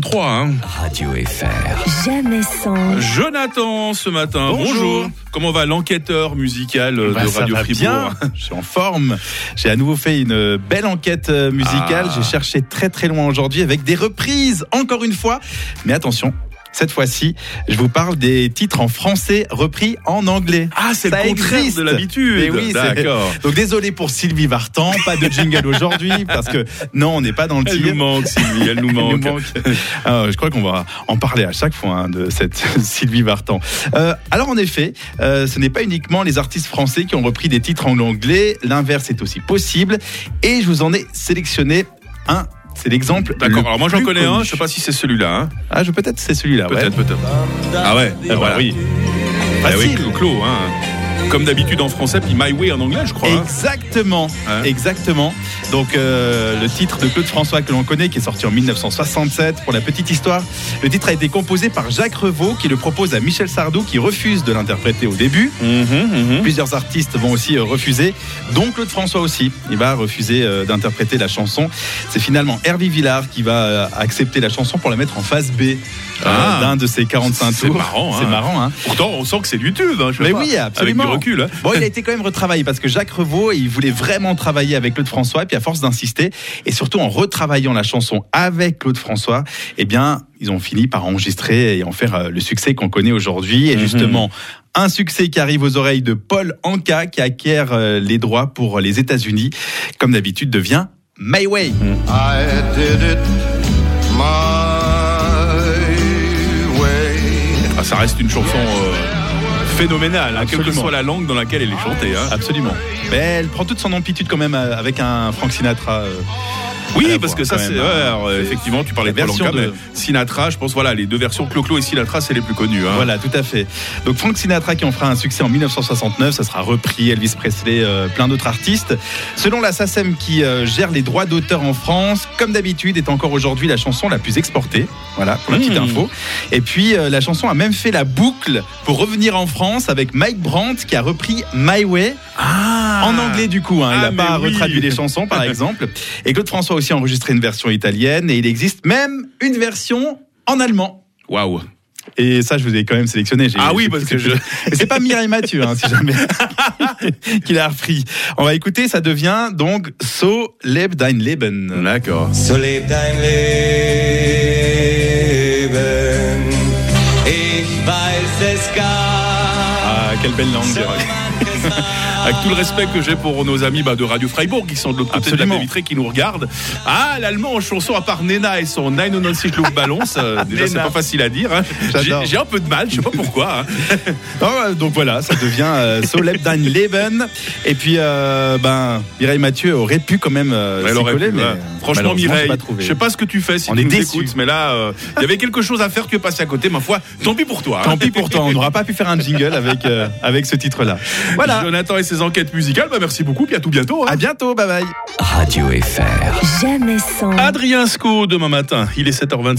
3, hein. Radio FR. Jamais sans. Jonathan, ce matin, Bonjour. Comment va l'enquêteur musical Bah, de ça Radio va Fribourg bien. Je suis en forme. J'ai à nouveau fait une belle enquête euh, musicale. Ah. J'ai cherché très très loin aujourd'hui avec des reprises, encore une fois. Mais attention. Cette fois-ci, je vous parle des titres en français repris en anglais. Ah, c'est le contraire existe. de l'habitude. Oui, D'accord. Donc désolé pour Sylvie Vartan, pas de jingle aujourd'hui parce que non, on n'est pas dans le Elle nous manque, Sylvie, elle nous Elle nous manque. manque. Alors, je crois qu'on va en parler à chaque fois hein, de cette Sylvie Vartan. Euh, alors en effet, euh, ce n'est pas uniquement les artistes français qui ont repris des titres en anglais, l'inverse est aussi possible. Et je vous en ai sélectionné un. C'est l'exemple. D'accord, le alors moi j'en connais un, je sais pas si c'est celui-là. Hein. Ah, je peut-être c'est celui-là. ouais. Peut-être, peut-être. Ah ouais, Ah, voilà. oui. Ah oui, Facile. Clo-Clo, hein. Comme d'habitude en français, puis My Way en anglais, je crois. hein. Exactement, Hein exactement. Donc euh, le titre de Claude François que l'on connaît, qui est sorti en 1967. Pour la petite histoire, le titre a été composé par Jacques Revaux, qui le propose à Michel Sardou, qui refuse de l'interpréter au début. Mhm, mhm. Plusieurs artistes vont aussi euh, refuser, dont Claude François aussi. Il va refuser euh, d'interpréter la chanson. C'est finalement Hervé Villard qui va accepter la chanson pour la mettre en phase B Ah. d'un de ses 45 C'est tours. marrant, C'est hein. marrant, hein. Pourtant, on sent que c'est du tube. Hein, je Mais pas. oui, absolument. Recul. Hein. Bon, il a été quand même retravaillé parce que Jacques Revaux, il voulait vraiment travailler avec Claude François, et puis à force d'insister, et surtout en retravaillant la chanson avec Claude François, eh bien, ils ont fini par enregistrer et en faire euh, le succès qu'on connaît aujourd'hui. Et Mhm. justement, un succès qui arrive aux oreilles de Paul Anka, qui acquiert euh, les droits pour les États-Unis, comme d'habitude, devient My Way. I did it my way. Ah, ça reste une chanson euh, phénoménale, hein, quelle que soit la langue dans laquelle elle est chantée. hein. Absolument. Mais elle prend toute son amplitude quand même euh, avec un Frank Sinatra. euh, Oui, parce que ça, c'est. ouais, hein. alors, euh, effectivement, tu parlais de version de- Sinatra, je pense, voilà, les deux versions Clo-Clo et Sinatra, c'est les plus connues. hein. Voilà, tout à fait. Donc Frank Sinatra qui en fera un succès en 1969, ça sera repris, Elvis Presley, euh, plein d'autres artistes. Selon la SACEM qui euh, gère les droits d'auteur en France, comme d'habitude, est encore aujourd'hui la chanson la plus exportée. Voilà, pour la petite Mmh. info. Et puis euh, la chanson a même fait la boucle pour revenir en France avec Mike Brandt qui a repris My Way Ah en anglais du coup. hein. Il Ah, n'a pas mais oui. retraduit les chansons par exemple. Et Claude François a aussi enregistré une version italienne et il existe même une version en allemand. Waouh. Et ça, je vous ai quand même sélectionné. Ah oui, parce que je- Et c'est pas Mireille Mathieu, hein, si jamais, qu'il a repris. On va écouter, ça devient donc So leb dein Leben. D'accord. So lebt dein Leben. Belle langue. Avec tout le respect que j'ai pour nos amis bah, de Radio Freiburg qui sont de l'autre côté de la Absolument. baie vitrée qui nous regardent. Ah, l'allemand en chanson, à part Nena et son 996 Luftballons, ça, déjà c'est pas facile à dire. hein. J'ai un peu de mal, je sais pas pourquoi. hein. Oh, donc voilà, ça devient euh, So leb dein Leben. Et puis, euh, ben, Mireille Mathieu aurait pu quand même euh, Elle s'y aurait coller, pu, mais ouais. Franchement, Mireille, je sais pas ce que tu fais si On tu est nous écoutes, mais là, euh, il y avait quelque chose à faire que passer à côté, ma foi. Tant pis pour toi. hein. Tant pis pour toi, on n'aura pas pu faire un jingle avec, euh, avec ce titre-là. Voilà. Jonathan et ses enquêtes musicales, bah merci beaucoup, puis à tout bientôt. hein. À bientôt, bye bye. Radio FR. Jamais sans. Adrien Sco, demain matin, il est 7h26.